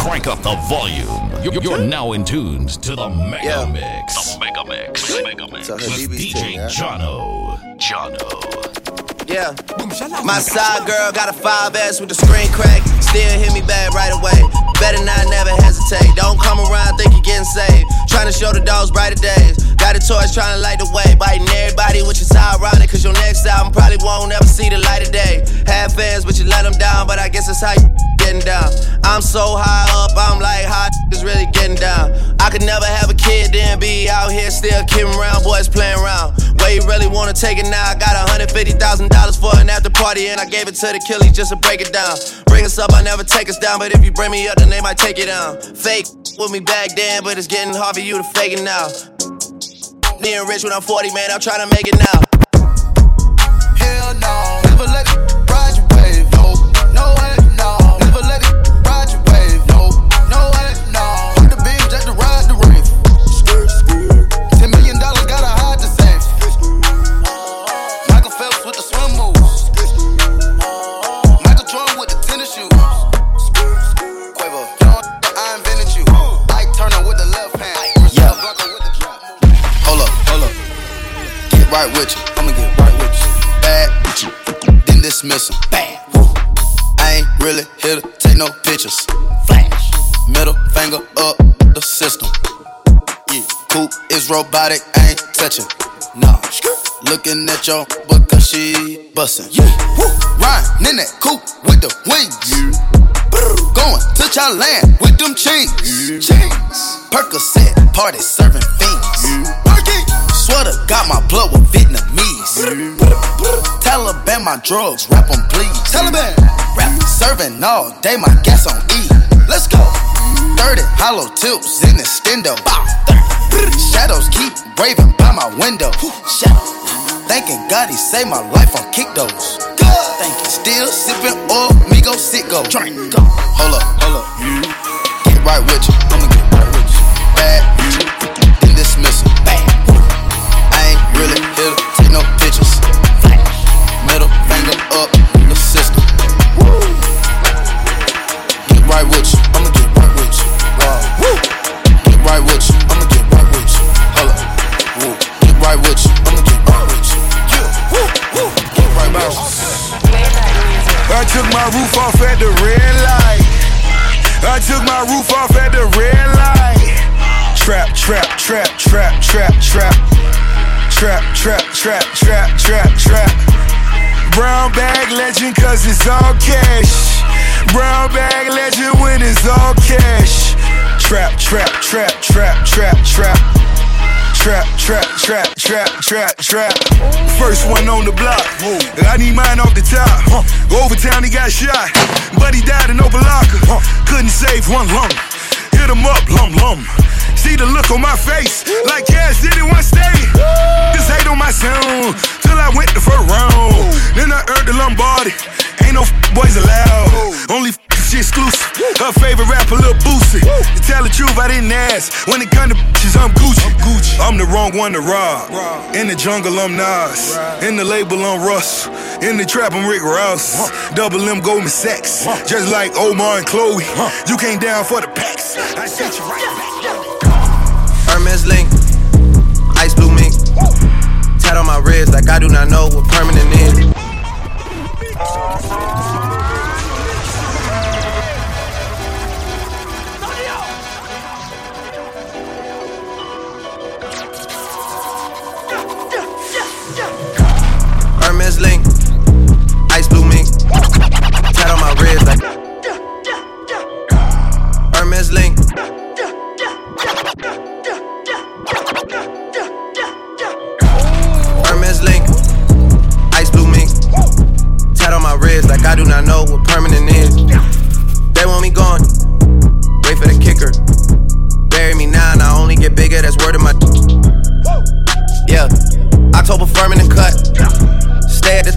crank up the volume. You're, now in tunes to the Mega yeah. Mix. The Mega Mix. Mega Mix. With DJ Jono. Jono. Yeah. My side girl got a 5S with the screen crack. Still hit me back right away. Better not never hesitate. Don't come around, think you're getting saved. Trying to show the dogs brighter days. Got a torch trying to light the way. Biting everybody, which is ironic. Cause your next album probably won't ever see the light of day. Have fans, but you let them down. But I guess that's how you getting down. I'm so high up, I'm like, how is really getting down? I could never have a kid, then be out here still kidding around, boys playing around. Where you really wanna take it now? I got $150,000 for an after party, and I gave it to the killies just to break it down. Bring us up, I never take us down, but if you bring me up, then they might take it down. Fake with me back then, but it's getting hard for you to fake it now. Being rich when I'm 40, man, I'm trying to make it now. Him. Bad. Woo. I ain't really here to take no pictures. Flash. Middle finger up the system. Yeah. Coop is robotic, I ain't touching. Nah. Looking at your because she bustin'. Yeah. Woo. Riding in that coupe with the wings. Yeah. Going to Thailand with them chains. Yeah. Chains. Percocet, party serving fiends. Yeah. Sweater got my blood with Vietnamese. Taliban my drugs, rap on please. Taliban, rap serving all day, my gas on E. Let's go. 30 hollow tips in the stendo. Shadows keep raving by my window. Shadows. Thanking God he saved my life on kick those. Thank you. Still sipping oil, me go sit go. Drink. Hold up, hold up. Get right with you. I'ma get trap, trap. First one on the block. I need mine off the top. Over town, he got shot. But he died in Opa-locka. Couldn't save one lung. Hit him up, lum lum. See the look on my face, like cash did it one stay. Just hate on my sound, till I went the first round. Then I earned the Lombardi. Ain't no boys allowed. Only she exclusive. Her favorite rapper, Lil Boosie. To tell the truth, I didn't ask. When it come to bitches, I'm Gucci. I'm Gucci. I'm the wrong one to rob. In the jungle, I'm Nas. In the label, I'm Russ. In the trap, I'm Rick Ross. Double M Goldman Sachs. Just like Omar and Chloe. You came down for the packs. I sent you right back. Hermes link, ice blue mink. Tat on my wrist like I do not know what permanent is.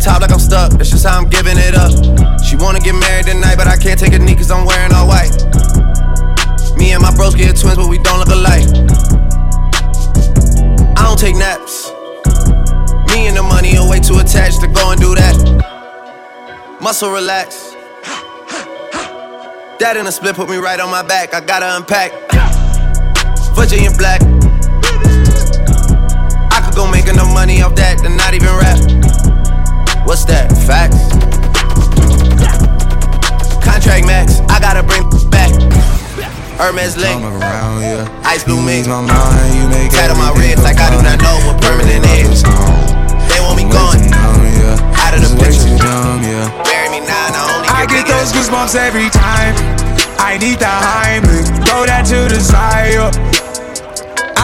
Top like I'm stuck. That's just how I'm giving it up. She wanna get married tonight, but I can't take a knee cause I'm wearing all white. Me and my bros get twins, but we don't look alike. I don't take naps. Me and the money are way too attached to go and do that muscle relax. That in a split put me right on my back. I gotta unpack. Virginia black. I could go make enough money off that and not even rap. What's that? Facts. Contract max. I gotta bring back. Hermes link. Around, yeah. Ice blue mink. Tat on my wrist like I do not know what permanent is. They want me gone. Out of the picture. Bury me now, I only I get those goosebumps every time. I need the Heimlich. Throw that to the side.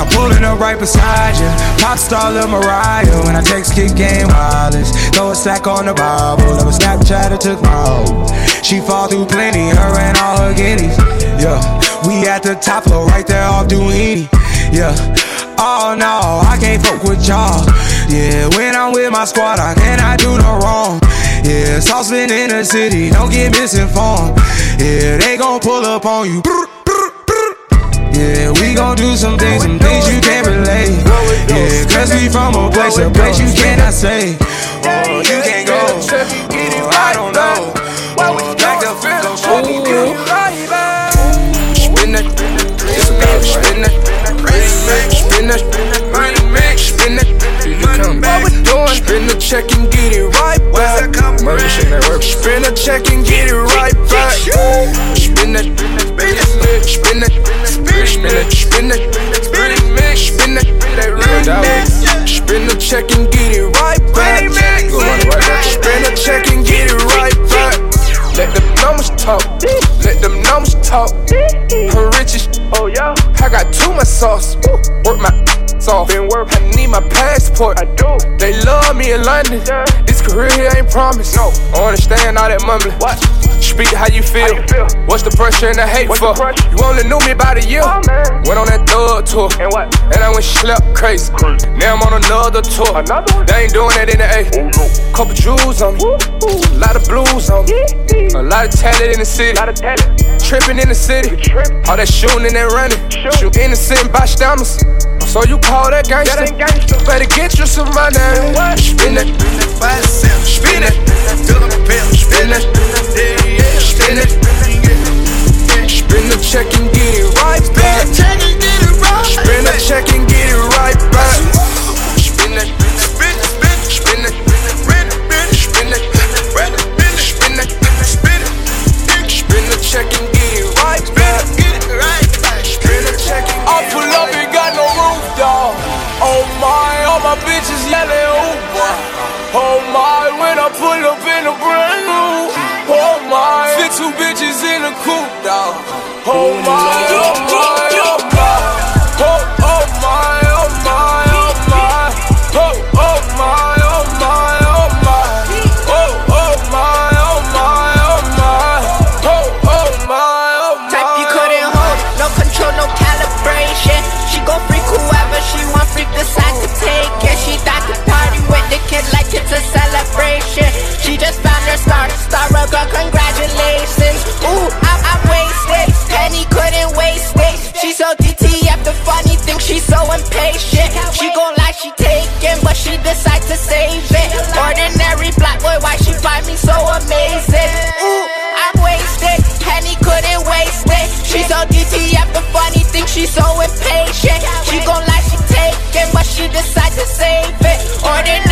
I'm pulling up right beside you, pop star Lil Mariah. When I text kick game wireless, throw a stack on the Bible. Never Snapchat or took my. She fall through plenty, her and all her guineas. Yeah, we at the top floor, right there off Duini. Yeah. Oh no, I can't fuck with y'all. Yeah, when I'm with my squad, I cannot do no wrong. Yeah, saucepan in the city, don't get misinformed. Yeah, they gon' pull up on you. Yeah, we gon' do some things, some things you can't relate. Yeah, cause we from a place, a place you cannot say. Oh, you can't go. Oh, I don't know. Back up, go show me. Spin that, spin that, Spin the check and get it right back. Murder shit network. Spin the check and get it right back. Spin that, spin that, spin that, spin that, spin that, spin that, that remix. Spin the check and get it right back. Spin the check and get it right back. Let them numbers talk. Let them numbers talk. Her riches. Oh yeah. I got too much sauce. Work my off. Been work, I need my passport. I do. They love me in London. Yeah. This career here ain't promised. No. I understand all that mumbling. What? Speak how you feel. How you feel? What's the pressure and the hate What's for? The you only knew me about a year. Oh, went on that thug tour. And what? And I went slept crazy. crazy. Now I'm on another tour. Another one? They ain't doing that in the A. Oh, no. Couple jewels on me. A lot of blues on me. Yeah. A lot of talent in the city. A lot of talent. Tripping in the city. All that shooting and that running. Shoot, Shoot innocent bystanders. So you call that gangster? That ain't gangster. Better get you some money. Spin it, spin it, spin it, spin it, spin Spin the check and get it right back. Spin the check and get it right back. Spin it, spin it, Oh my, when I pull up in a brand new. Oh my, fit two bitches in a coupe, dog. Oh my, she's so impatient. She gon' like she taking, but she decide to save it. Ordinary black boy, why she find me so amazing? Ooh, I'm wasted. Penny couldn't waste it. She's so DTF, the funny thing, she's so impatient. She gon' like she taking, but she decide to save it. Ordinary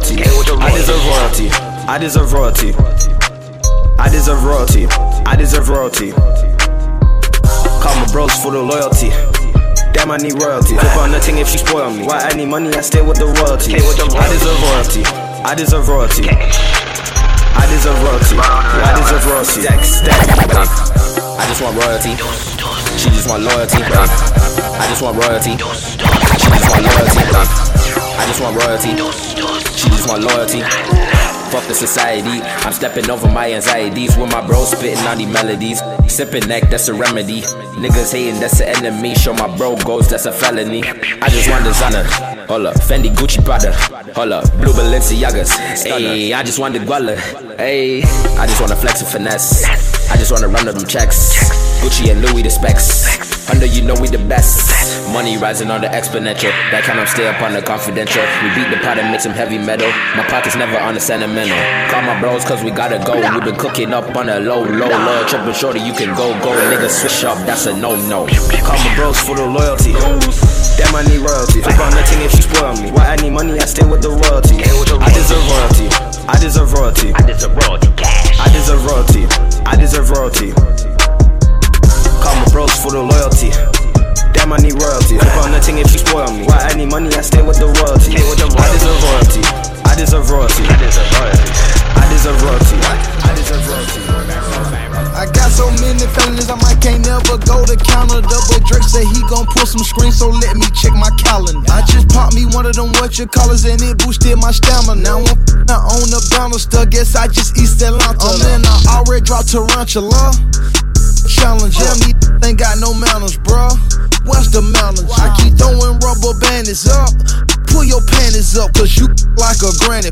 royalty. I deserve royalty. I deserve royalty. I deserve royalty. I deserve royalty. Call my bros for the loyalty. Damn, I need royalty. Flip on nothing if she spoil me. Why I need money, I stay with the royalty. I deserve royalty. I deserve royalty. I deserve royalty. I deserve royalty. Stack, stack. I just want royalty. She just want loyalty. I just want royalty. She just want loyalty. I just want royalty. She just want loyalty. Fuck the society. I'm stepping over my anxieties with my bro spitting on these melodies. Sipping neck, that's a remedy. Niggas hating, that's an enemy. Show my bro goals, that's a felony. I just want designer. Hold up, Fendi Gucci Prada. Hold up, blue Balenciagas. Hey, I just want the Guala. Hey, I just wanna flex and finesse. I just wanna run them checks. Gucci and Louis the specs. Under you know we the best. Money rising on the exponential. That kind of stay up on the confidential. We beat the pot and make some heavy metal. My pockets never on the sentimental. Call my bros cause we gotta go. We been cooking up on a low, low, low. Triple shorty, you can go, go. Nigga switch up, that's a no, no. Call my bros for the loyalty. Damn, I need royalty. Flip on nothing if she spoil me. Why I need money, I stay with the royalty. I deserve royalty. I deserve royalty. I deserve royalty. Cash. I deserve royalty. I deserve royalty. Call my bros for the loyalty. Damn, I need royalty. Flip on nothing if she spoil me. Why I need money, I stay with the royalty. I deserve royalty. I deserve royalty. I deserve royalty. I deserve royalty. I deserve royalty. I got so many feelings, I might can't never go to counter. Double Drake say he gon' pull some screens, so let me check my calendar. I just popped me one of them what you callers and it boosted my stamina. Now I'm f***ing on the banister, guess I just eat Celanta. Oh man, I already dropped Tarantula. Challenge, yeah, me ain't got no manners, bruh. What's the manners? I keep throwing rubber bandits up. Pull your panties up, cause you like a granny.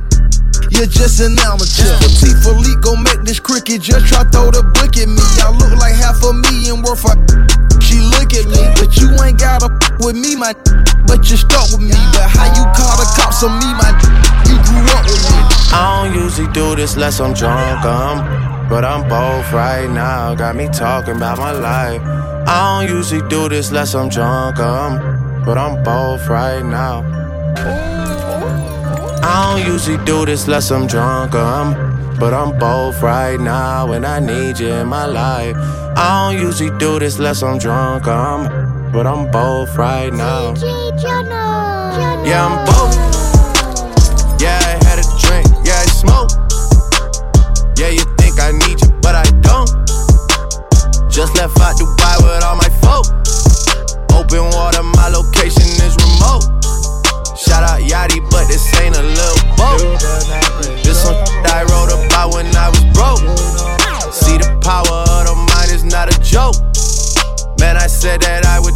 You're just an amateur. Patek Philippe gon' make this cricket. Just try throw the brick at me. I look like half a million worth of. She look at me, but you ain't gotta with me, my. But you stuck with me. But how you call the cops on me, my? You grew up with me. I don't usually do this unless I'm drunk, um, but I'm both right now. Got me talking about my life. I don't usually do this unless I'm drunk, um, but I'm both right now. I don't usually do this unless I'm drunk, um, but I'm both right now, and I need you in my life. I don't usually do this unless I'm drunk, um, but I'm both right now. Yeah, I'm both. Left out Dubai with all my folk. Open water, my location is remote. Shout out Yachty, but this ain't a little boat. This some I wrote about when I was broke. See the power of the mind is not a joke. Man, I said that I would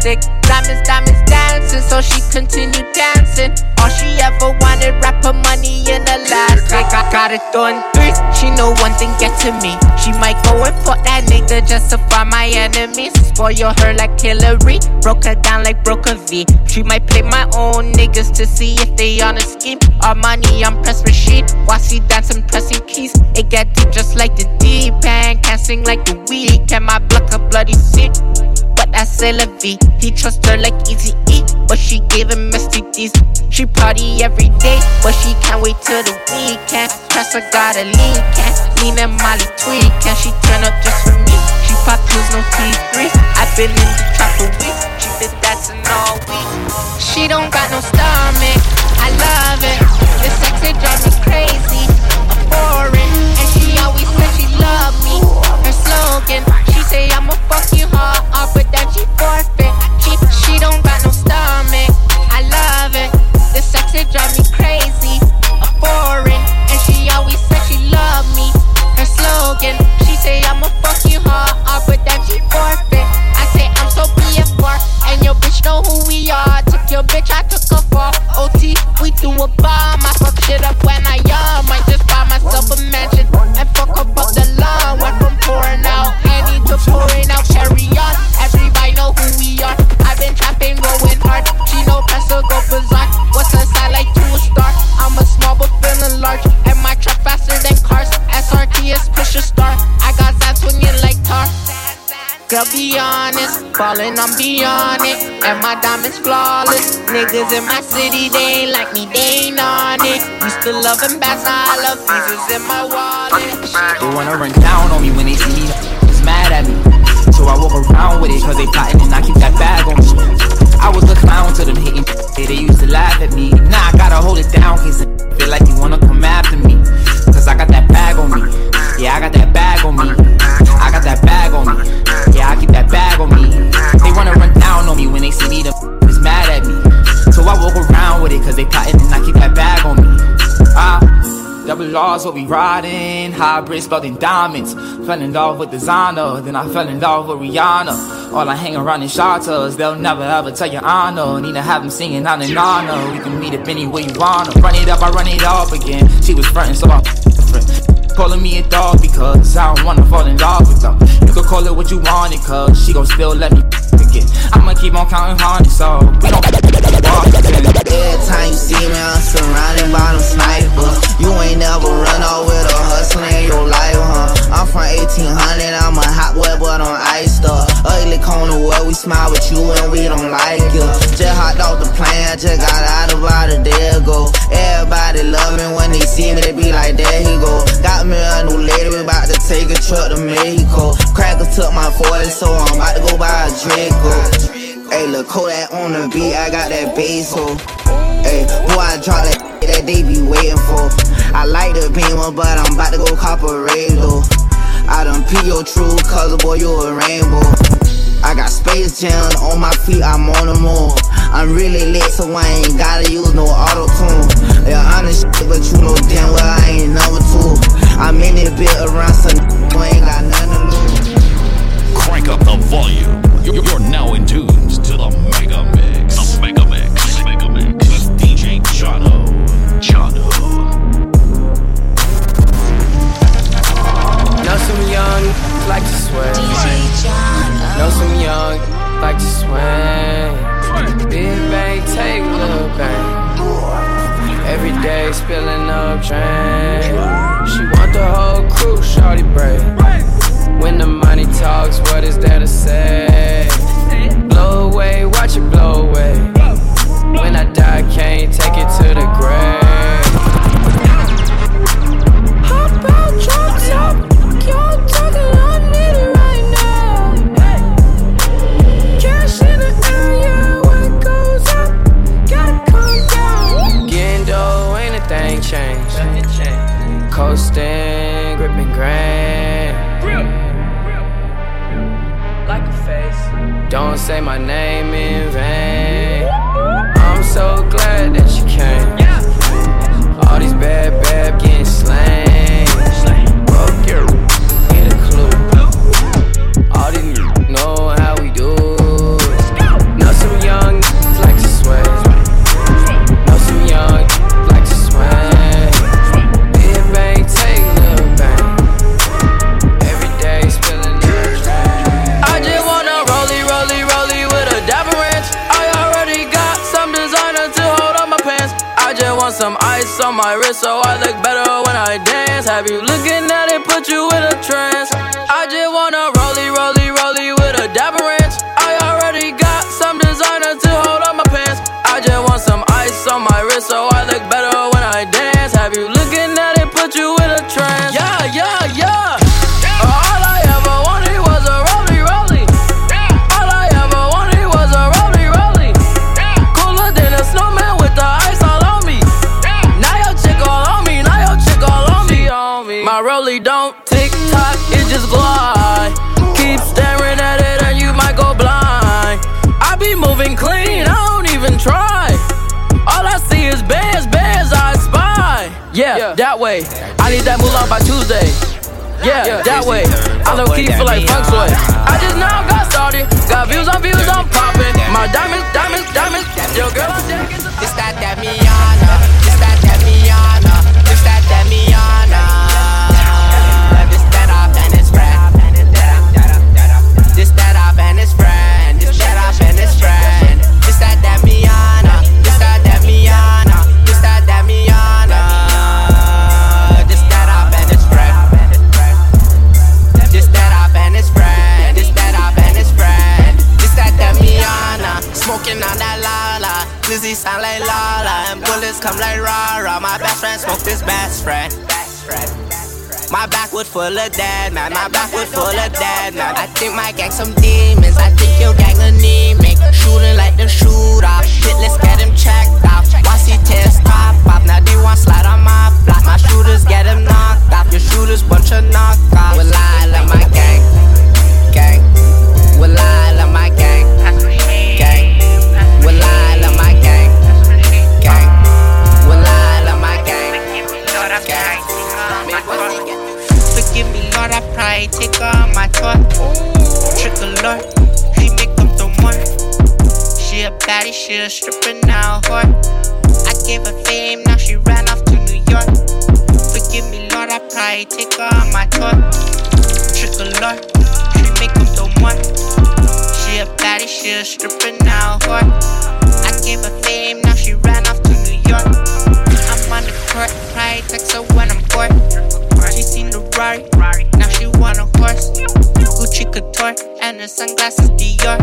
Diamonds, diamonds dancing, so she continue dancing. All she ever wanted, rapper money in elastic. I got it throwing threes. She know one thing get to me. She might go and fuck that nigga just to find my enemies. Spoil her like Hillary, broke her down like broke a V. She might play my own niggas to see if they on a scheme. Our money on press machine. While she dancing, pressing keys. It get deep just like the deep end. Can't sing like the Weeknd. My block a bloody seat. But I c'est la vie. He trust her like Easy E, but she gave him STDs. She party every day, but she can't wait till the weekend. Press her got a lean can, lean and Molly tweak, and she turn up just for me. She pop pills, no T3. I've been in the trap for weeks. She been dancing all week. She don't got no stomach. I love it. The sex it drives me crazy. Boring, and she always said she love me. Her slogan, say I'm a fucking fuck you hard, but then she forfeit. She she don't got no stomach. I love it. The sex it drives me crazy. Boring, and she always said she love me. Her slogan, she say I'm a fucking fuck you hard, but then she forfeit. I say I'm so BFR, and your bitch know who we are. Took your bitch, I took her for OT. We do a bomb. I fuck shit up when I Girl, be honest, ballin', I'm beyond it. And my diamonds flawless. Niggas in my city, they ain't like me, they ain't on it. Used to love them bass, now I love visas in my wallet. They wanna run down on me when they see me, it's mad at me. So I walk around with it, cause they plotting and I keep that bag on me. I was a clown to them hating, they used to laugh at me. Now I gotta hold it down, cause I feel like you wanna come after me. Cause I got that bag on me. Yeah, I got that bag on me. I got that bag on me. Yeah, I keep that bag on me. They wanna run down on me when they see me, them is mad at me. So I walk around with it, cause they plotting and I keep that bag on me. Ah. Double R's, what we riding, hybrids, in diamonds. Fell in love with designer, then I fell in love with Rihanna. All I hang around in shelters, they'll never ever tell your honor. Need to have them singing on an honor. We can meet up anywhere you wanna. Run it up, I run it up again. She was frontin', so I. Calling me a dog because I don't wanna fall in love with them. You could call it what you want it, cause she gon' still let me again. I'ma keep on counting hundreds, so we don't walk again. Every time you see me, I'm surrounded by them snipers. You ain't never run off with a hustler in your life? I'm from 1800, I'm a hot boy, but on ice stuff. Ugly corner where we smile with you and we don't like you. Just hopped off the plane, just got out about a day ago. Everybody love me when they see me, they be like, there he go. Got me a new lady, we about to take a trip to Mexico. Crackers took my 40, so I'm about to go buy a Draco. Hey, look, Kodak on the beat, I got that bass, so. Hey, boy, I drop that that they be waiting for. I like the beamer, but I'm about to go cop a. I done pee your true color, boy, you a rainbow. I got space jam on my feet, I'm on the move. I'm really lit, so I ain't gotta use no auto tune. Yeah, honest shit, but you know damn well I ain't number two. I'm in it bit around some I ain't got nothing to lose. Crank up the volume. You're now in tunes to the Mega Mix. Like to swear. Know some young like to swing. Big bang, take little bang. Every day spilling up drain. She want the whole crew, shorty break. When the money talks, what is there to say? Blow away, watch it blow away. When I die, can't take it to the grave. Coasting, gripping grain. Like a face. Don't say my name in vain. I'm so glad that you came. All these bad, so I look better when I dance. Have you looking at it, put you in a trance? I just wanna rollie, rollie, rollie with a dapper way. I need that moolah by Tuesday. Yeah, that way. I low key feel like funk sway. I just now got started. Got views on views, I'm popping. My diamonds, diamonds, diamonds. Yo, girl. It's that that Glizzy sound like Lala. And bullets come like Rara. My best friend smoke this best friend. My backwood full of dead man. My backwood full of dead man. I think my gang some demons. I think your gang anemic. Shooting like the shooter. Shit, let's get him checked out. Once he tears pop off, now they want slide on my block. My shooters get him knocked off. Your shooters bunch of knockoffs. Well, I love my gang, gang. Well, I love my gang. Gang. Forgive me, Lord, I probably take on my tour. Trick a Lord, she make them throw more. She a baddie, she a stripper, now whore. I gave her fame, now she ran off to New York. Forgive me, Lord, I probably take on my tour. Trick a Lord, she make them throw more. She a baddie, she a stripper, now whore. I gave her fame, now she ran off to New York. Court, probably text her when I'm bored. She seen the Rari, now she want a horse. Gucci couture and her sunglasses Dior.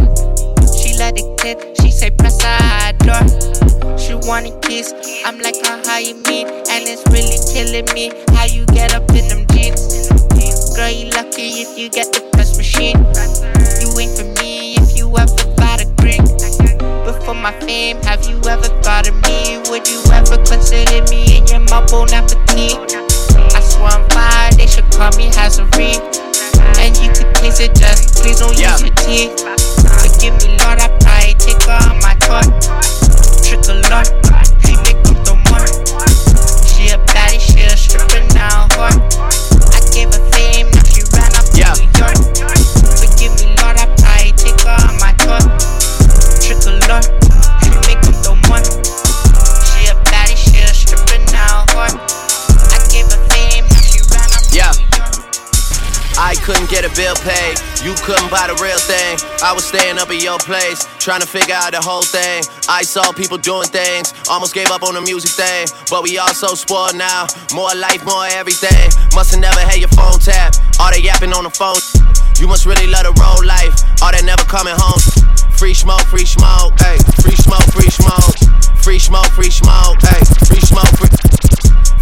She let it click, she say press her door. She want a kiss, I'm like, uh, how you mean? And it's really killing me how you get up in them jeans. Girl, you lucky if you get the press machine. For my fame, have you ever thought of me? Would you ever consider me in your mumble appetite? I swear I'm fire, they should call me Hazari. And you could taste it, just please don't use your teeth. Forgive me, Lord, I probably take on my tour. Trick a Lord, she make them throw more. She a baddie, she a stripper, now whore. I gave her fame, now she ran off to New York. She make. She a baddie, she a stripper, now. I gave her fame, now she ran to Yeah. I couldn't get a bill paid. You couldn't buy the real thing. I was staying up at your place, trying to figure out the whole thing. I saw people doing things, almost gave up on the music thing. But we all so spoiled now. More life, more everything. Must've never had your phone tap. All they yapping on the phone. You must really love the road life. All that never coming home. Free smoke, free smoke, hey. Free smoke, free smoke. Free smoke, free smoke, hey. Free smoke, free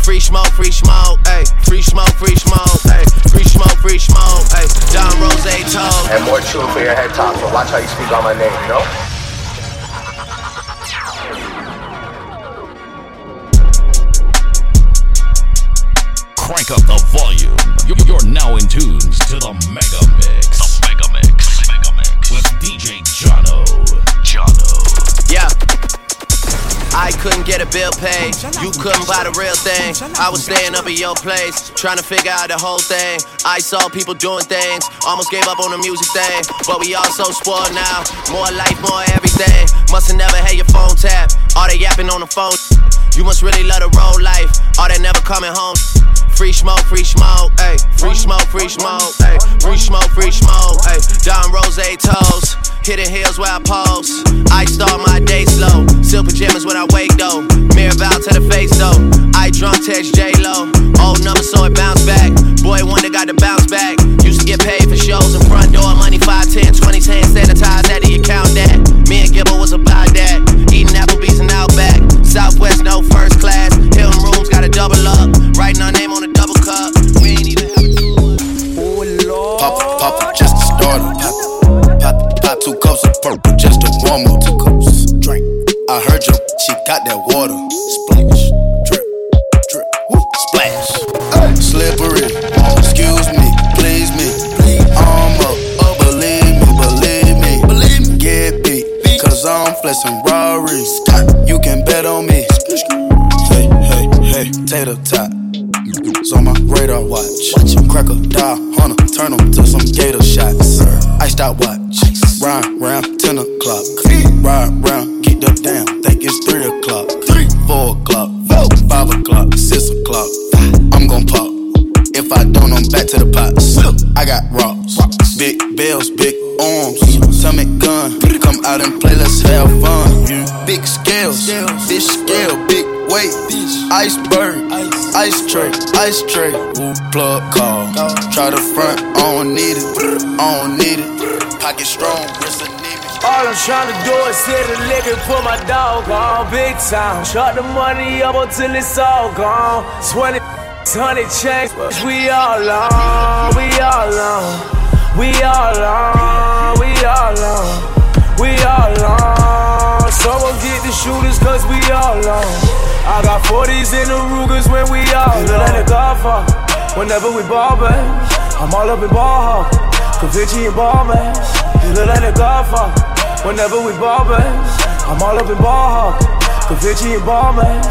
Free smoke, free smoke, hey. Free smoke, free smoke, hey. Free smoke, free smoke, hey. Don Rose told. And more chewing for your head top, so watch how you speak on my name, you know? Crank up the volume. You're now in tunes to the Mega Mix. Jono. Jono. Yeah. I couldn't get a bill paid. You couldn't buy the real thing. I was staying up at your place, trying to figure out the whole thing. I saw people doing things, almost gave up on the music thing. But we all so spoiled now. More life, more everything. Must've never had your phone tap. All they yapping on the phone. You must really love the road life. All that never coming home. Free smoke, free smoke, ayy. Free smoke, free smoke, ayy. Free smoke, free smoke, ayy. Don Rose toes. Hitting hills where I pose. I start my day slow. Silk pajamas when I wake though. Mirror bow to the face though. I drunk text J Lo. Old number so it bounce back. Boy, that got to bounce back. Used to get paid for shows in front door. Money 5, 10, 20, 10 sanitized. How do you count that? Me and Gibble was about that. Eating Applebee's and Outback. Southwest, no first class. Double up. Writing our name on a double cup. We ain't even have a. Oh, Lord. Pop, pop, just a starter. Pop Pop two cups of purple just to warm up. Two cups, drink. I heard you, she got that water. Splash, drip, drip, woo, splash. Ay. Slippery, excuse me, please me. I'm up, believe me, believe me. Believe me, get beat, cause I'm flexing Rarries. You can bet on me. Tater tot. It's on my radar watch. Watch him crocodile hunter, turn him to some gator shots. Iced out watch. Ride round 10 o'clock. Ride round, get up down. Think it's 3 o'clock. 3, 4 o'clock. 5 o'clock. 6 o'clock. I'm gon' pop. If I don't, I'm back to the pots. I got rocks. Big bells, big arms. Stomach gun. Come out and play, let's have fun. Big scales. Fish scale, weight. Iceberg. Ice tray. Ice tray. Plug call. Try the front, I don't need it. I don't need it. Pocket strong, wrist all I'm trying to do is hit a lick and put my dog on big time. Shut the money up until it's all gone. 20, 100 chains, we all on, we all on, we all on, we all on, shooters cause we all on. I got 40s in the Rugers when we all on. Let it go for whenever we ball, babe. I'm all up in ball hawk. Cavici and ball, man. You look like a godfather. Whenever we ball, man. I'm all up in ball hawk. Cavici and ball, man.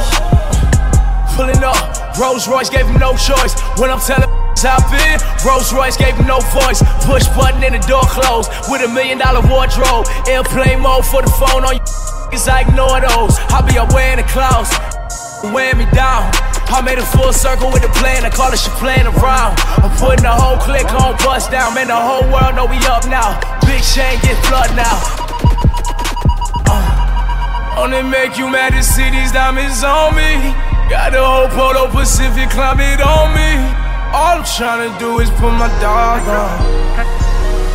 Pulling up, Rolls Royce gave him no choice. When I'm telling Hop in, Rolls Royce gave him no voice. Push button and the door closed with a million dollar wardrobe. Airplane mode for the phone on you. Cause I ignore those. I be up wearing the clouds, wearing me down. I made a full circle with the plan, I call it shit playing around. I'm putting the whole click on bust down, man, the whole world know we up now. Big chain get flood now. Uh, only make you mad to see these diamonds on me. Got the whole Polo Pacific climate on me. All I'm trying to do is put my dog on.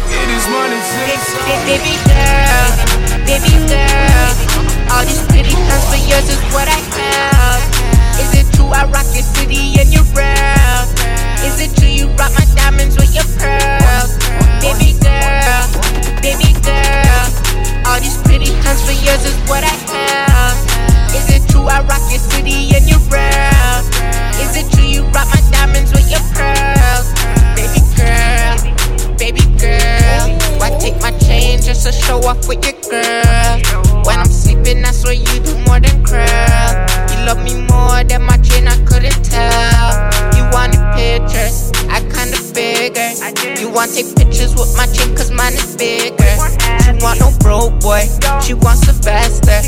Get this money to Baby girl, baby girl, all these pretty times for yours is what I have. Is it true I rock your city and your brown? Is it true you rock my diamonds with your pearls? Baby girl, baby girl, all these pretty hands for yours is what I have. Is it true I rock your city and your brown? Is it true you rock my diamonds with your pearls? Baby girl, baby girl, why take my chain just to show off with your girl? When I'm sleeping, I swear you do more than curl love me more than my chain, I couldn't tell. You wanted pictures, I kinda bigger. You want take pictures with my chain, cause mine is bigger. She want no broke boy, she wants faster.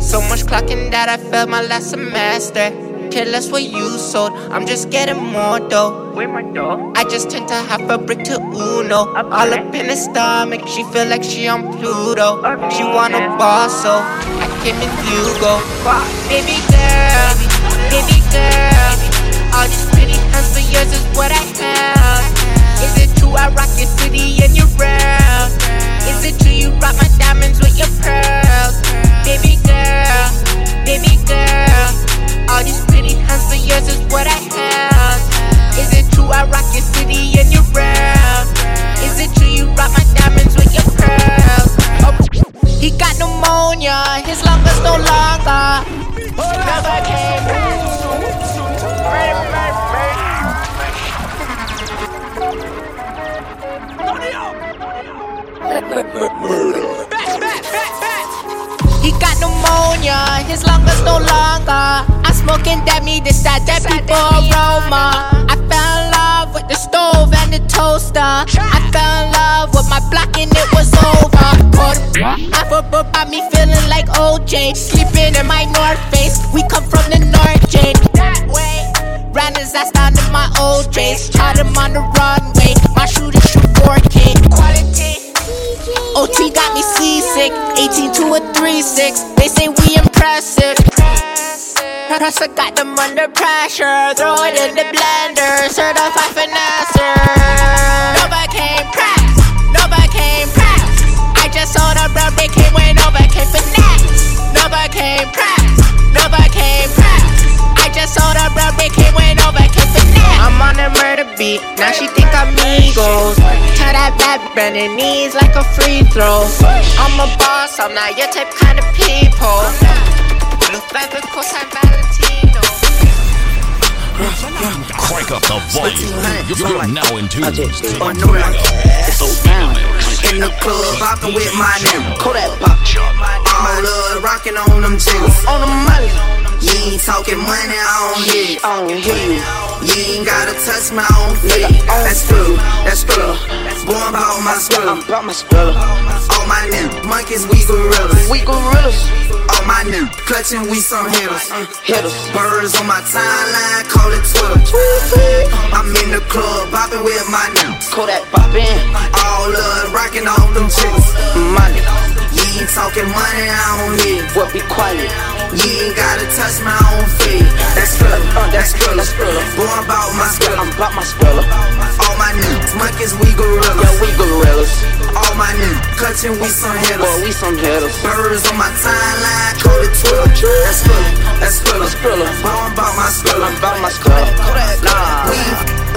So much clocking that I failed my last semester. Care less what you sold. I'm just getting more dough. Where my dough? I just tend to half a brick to Uno. All up in her stomach, she feel like she on Pluto. She wanna boss, so I came if you go. Baby girl, baby girl. All these pretty hands for yours is what I have. Is it true I rock your city and your brown? Is it true you rock my diamonds with your pearls? Baby girl, baby girl. All these pretty hands for yours is what I have. Is it true I rock your city and your brown? Is it true you rock my diamonds with your pearls? Oh, he got pneumonia, his lungs no longer. Never came. He got pneumonia, his lungs no longer. I'm smoking that me, this that that people aroma. I fell in love with the stove and the toaster. I fell in love with my block and it was over. I football got me feeling like OJ, sleeping in my North Face. We come from the North J. That way. Ran his ass down in my old days. Shot him on the runway. My shooter shoot 4K. Quality. Oh, OT got me seasick. 18 to a 3-6. They say we impressive. Pressure got them under pressure. Throw it in the blender. Certified finesser. Nobody came press. Nobody came press. I just sold a brown they came when nobody came finesse. Nobody came press. Nobody came press. I just sold a brown they came I'm on a murder beat. Now she think I'm Migos. Tell that bad bending knees like a free throw. I'm a boss. I'm not your type kind of people. Look like the cosign Valentino. Crank up the volume. You're, you're now in tune to the I know like Mega it's so down. In the club, hopping with my nigga. Kodak pop. All love, rocking on them jiggers. On the money. You ain't talking money, I don't hear you. I don't hear you. You ain't gotta touch my own feet. That's true, that's true. By all my skrilla. I'm about my. All my niggas, monkeys, we gorillas. We gorillas. All my niggas, clutching, we some hitters. Uh, hitters. Birds on my timeline, call it Twitter. I'm in the club, bopping with my new. niggas. that bopping. All love, rocking on them chicks. Money. You ain't talking money, I don't hear. What be quiet? You ain't gotta touch my own feet. That's Skrilla, uh, that's Skrilla. Boy, I'm about my Skrilla. I'm about my Skrilla. All my niggas, monkeys, we gorillas. Yeah, we gorillas. All my niggas, clutching, we some hitters. Boy, we some hitters. Birds on my timeline, call it Twitter. That's Skrilla, that's Skrilla. Skrilla. Boy, I'm about my Skrilla. I'm about my Skrilla. Nah, we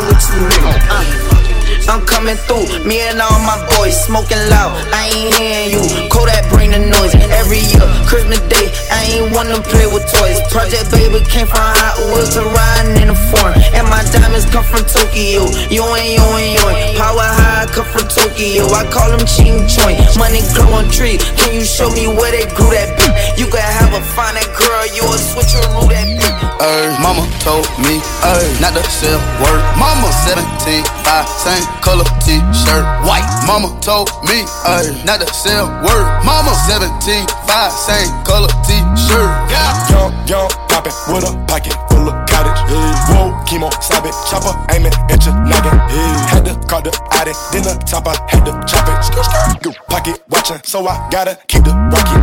with you niggas. Uh. I'm coming through, me and all my boys smoking loud. I ain't hearing you. Kodak bring the noise every year. Christmas Day, I ain't wanna play with toys. Project Baby came from Hot Wheels to riding in the foreign. And my diamonds come from Tokyo. You ain't, you ain't, you. Power high come from Tokyo. I call them Ching Choi. Money grow on tree. Can you show me where they grew that beat? You could have a fine girl, you a switcheroo that beat. Ay, mama told me, ay, not to sell word. Mama 17, 5, same color t-shirt, white. Mama told me, ay, not to sell word. Mama 17, 5, same color t-shirt. Yeah. Young, young, poppin' with a pocket full of. Yeah. Whoa, chemo, stop it, chopper, aiming at your noggin. Yeah. Had to call the addy, then the top, I had to chop it. Skr, skr. Pocket watching, so I gotta keep the rocket.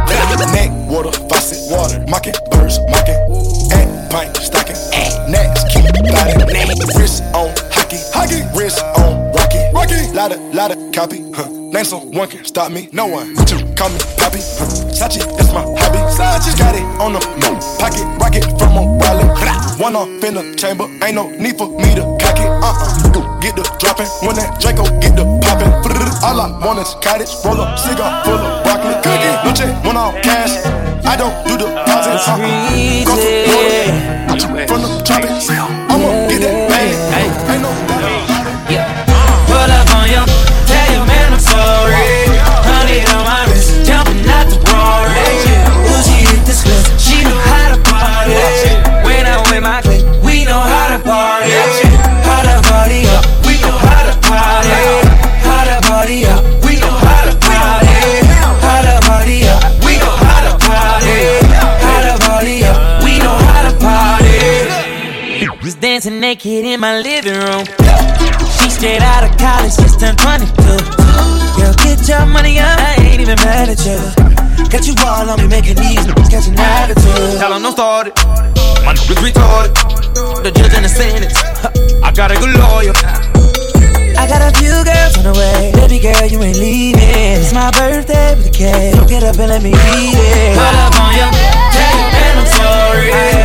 Neck, water, faucet, water, mocking, birds, mocking. At pint, stocking, next, keep biting. Wrist on hockey, hockey, wrist on rocky. Lotta, lotta copy, huh. Name someone can stop me, no one. You call me, Poppy? Huh. Sachi, that's my hobby. Sachi, got it on the move. Pocket rocket from a wallet. One off in the chamber, ain't no need for me to cock it. Uh uh, get the dropping. When that Draco get the popping. All I want is cottage, roll up, cigar full of broccoli. Cookie, no check, one off cash. I don't do deposits. Uh uh, go motor. From the tropics, naked in my living room. She straight out of college, just turned 22. Girl, get your money up, I ain't even mad at you. Got you all on me, making these catching attitude. Tell them don't start it. My niggas retarded. The judge and the sentence. I got a good lawyer. I got a few girls on the way. Baby girl, you ain't leaving. It's my birthday with a cake. Get up and let me eat it. Pull up on you, tell you that I'm sorry.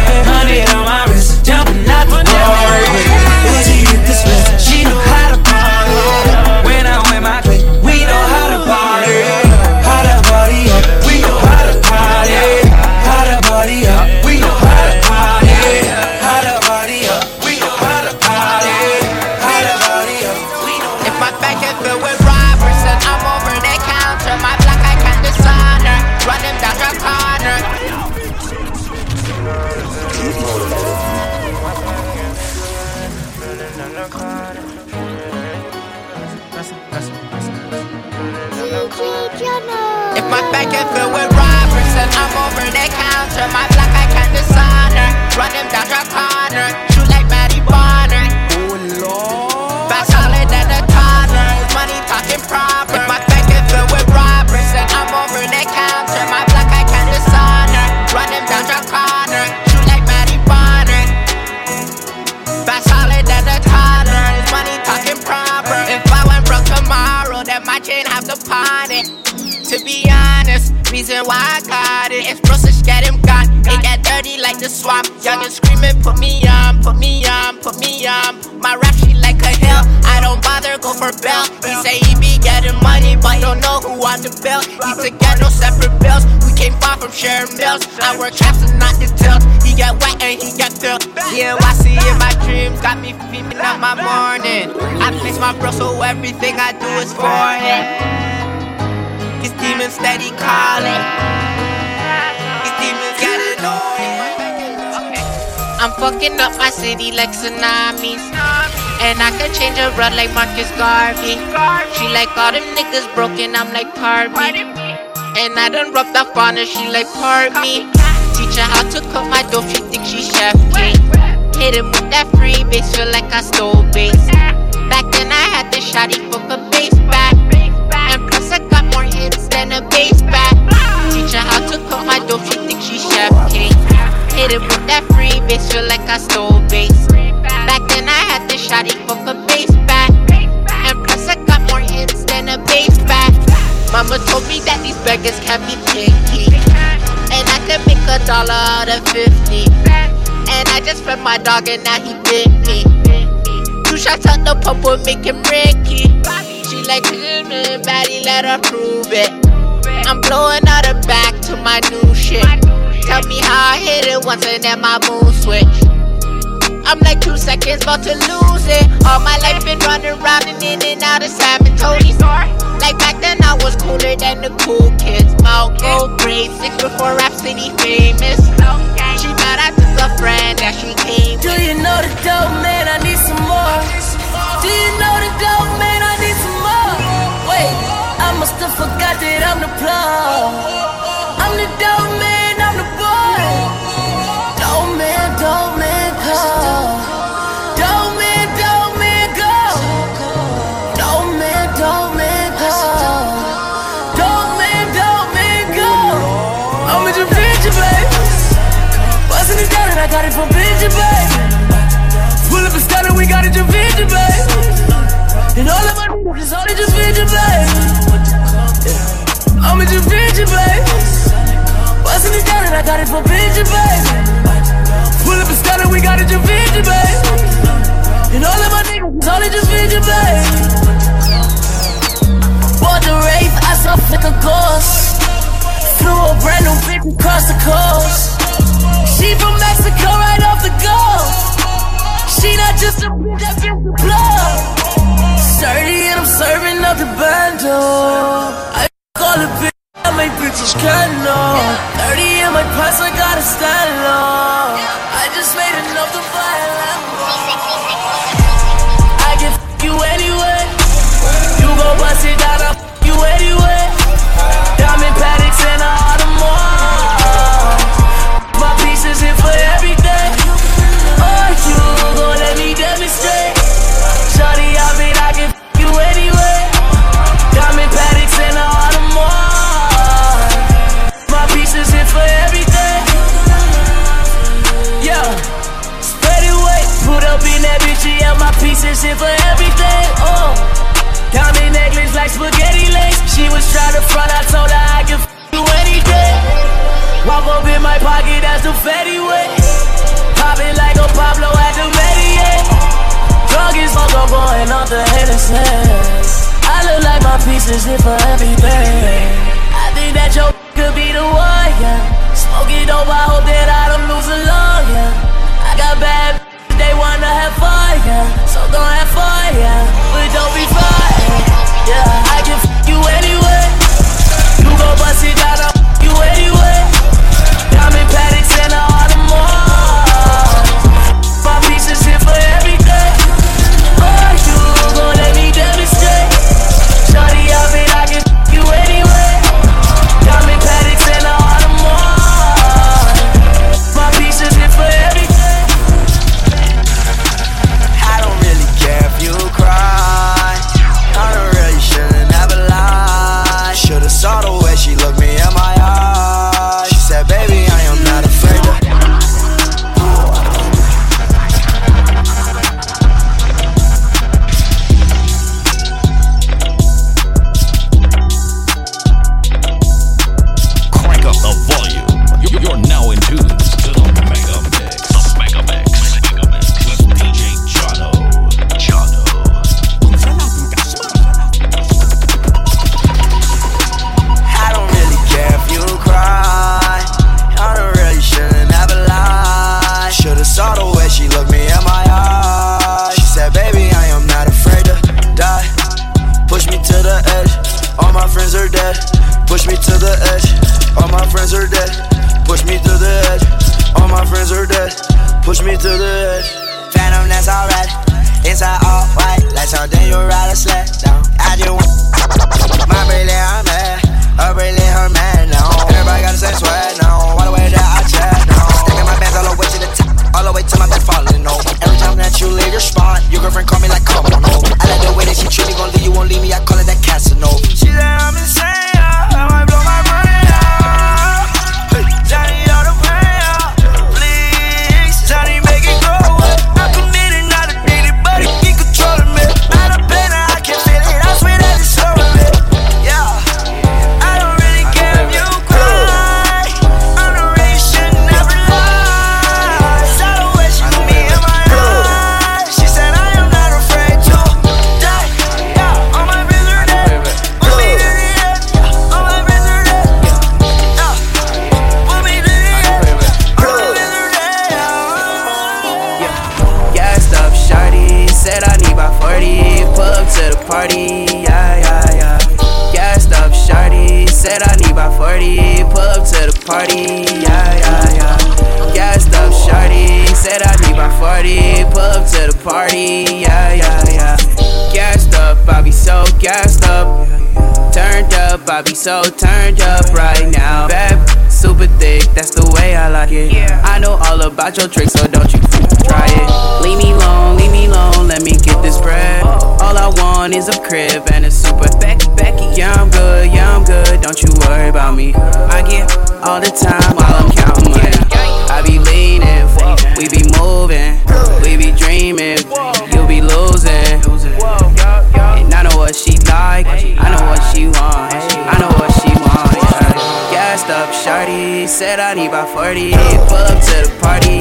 For bail. He say he be getting money, but don't know who on the bill. He to get no separate bills. We came far from sharing bills. I work traps and not the tills. He get wet and he get filled. Yeah, I see in my dreams got me feeling up my morning. I miss my bro, so everything I do is for him. His demons steady calling. His demons it on. I'm fucking up my city like tsunamis. And I can change a run like Marcus Garvey. She like all them niggas broken, I'm like me. And I done rubbed off on her, she like pardon me. Teach her how to cut my dough, she think she chef. Hit him with that free bass, feel like I stole bass. Back then I had the shotty fuck a bass back. And plus I got more hits than a bass back. Teach her how to cut my dough, she think she chef king. Hit him with that free bass, feel like I stole bass. Back then I had the shotty fuck a bass back. And plus I got more hits than a bass back. Mama told me that these beggars can't be picky. And I can make a dollar out of 50. And I just fed my dog and now he bit me. Two shots at the pump will make him Ricky. She like, mm, baddie, let her prove it. I'm blowing out her back to my new shit. Tell me how I hit it once and then my mood switch. I'm like two seconds about to lose it. All my life been running around and in and out of Sam and Tony's. Like back then I was cooler than the cool kids. Gold grade six before Rhapsody famous. She mad I took a friend that she came. Do you know the dope man? I need some more. Do you know the dope man? I need some more. Wait, I must have forgot that I'm the plug. I'm the dope man, I'm a Javinci, baby. Bustin' it down and I got it from Benji, baby. Pull up start it, we got it Javinci, baby. And all of my niggas all is only Javinci, baby. Bought the Wraith, I saw like a ghost. Flew a brand new bitch across the coast. She from Mexico, right off the coast. She not just a bitch, that bitch the plug. Sturdy and I'm serving up the bando. I it bitch, I make bitches cut no. 30 in my pants, I gotta stand low. I just made enough to buy shit for everything, oh. Diamond necklace like spaghetti links She was trying to front, I told her I could f do anything Walk up in my pocket, that's the Fetty way Poppin' like a Pablo at the Mediac Drug is fuck up going off the Hennessy. I look like my pieces here for everything. I think that your could be the one, yeah. Smoke it over, I hope that I don't lose a lung, yeah. I got bad so don't have fun, yeah. But don't be fun. said I need about 40 Pull up to the party.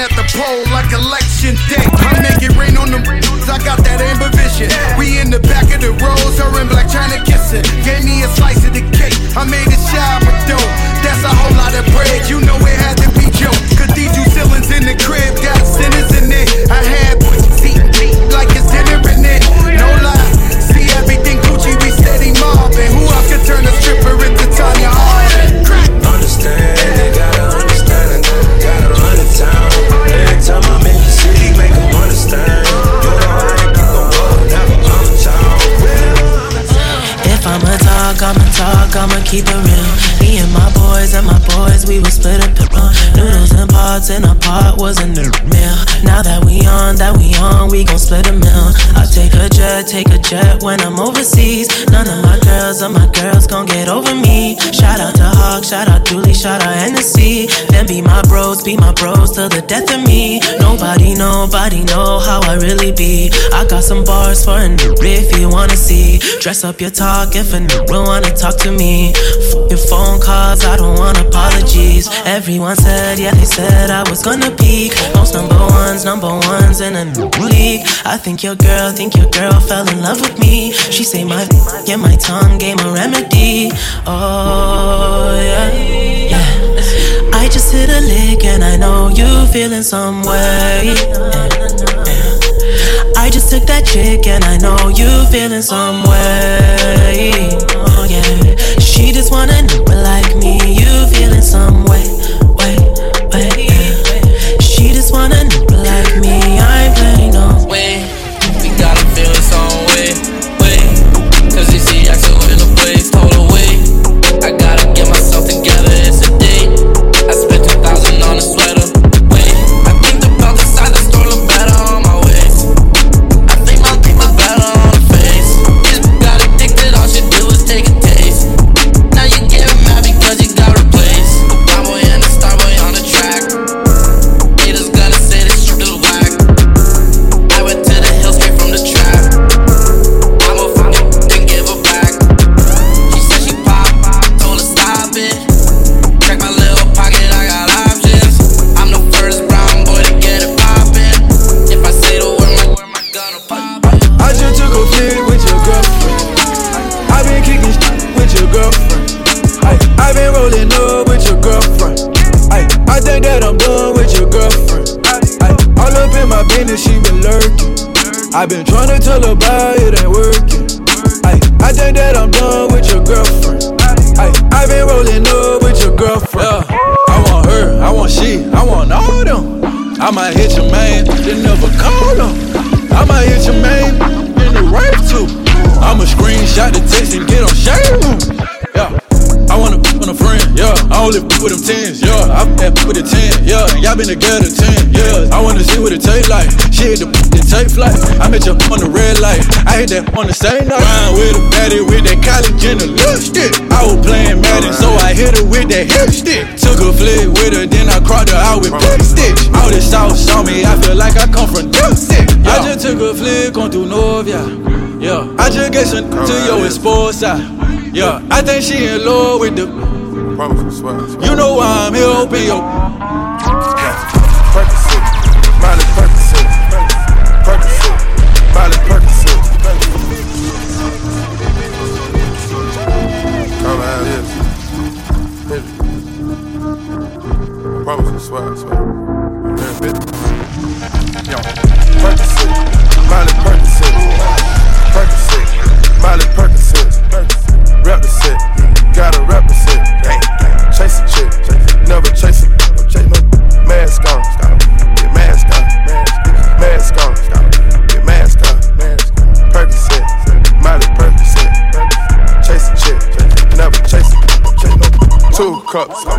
At the pole keep it real. Me and my boys and my boys, we would split up the run. Noodles and pots in a pot was a new meal. Now that we on, that we on, we gon' split a meal. I take a jet, take a jet when I'm overseas. None of my girls or my girls gon' get over me. Shout out to Hawk, shout out Julie, shout out Hennessy. Then be my bros, be my bros till the death of me. Nobody, nobody know how I really be. I got some bars for a new if you wanna see. Dress up your talk if a new wanna talk to me. F your phone calls, I don't want apologies. Everyone said, yeah, they said I was gonna peak. Most number ones, number ones in a league. I think your girl, think your girl fell in love with me. She say my, yeah, my tongue gave a remedy. Oh, yeah, yeah. I just hit a lick and I know you feeling some way. I just took that chick and I know you feeling some way. Yeah, she just wanna know like me. You feeling some way, way, way. She just wanna know tell y'all been together ten, years. I wanna see what it taste like. She hit the the tape flight. I met you on the red light. I hit that on the same night. Rhyme with a baddie with that college and the lipstick. I was playing Madden, so I hit her with that hip stick. Took a flick with her, then I cropped her out with big stitch. All this sauce on me, I feel like I come from Dipstick. I just took a flick on through Novia. Yeah, I just gave some to your esposa. Yeah, I think she in love with the. You know why I'm here, open your. Cups,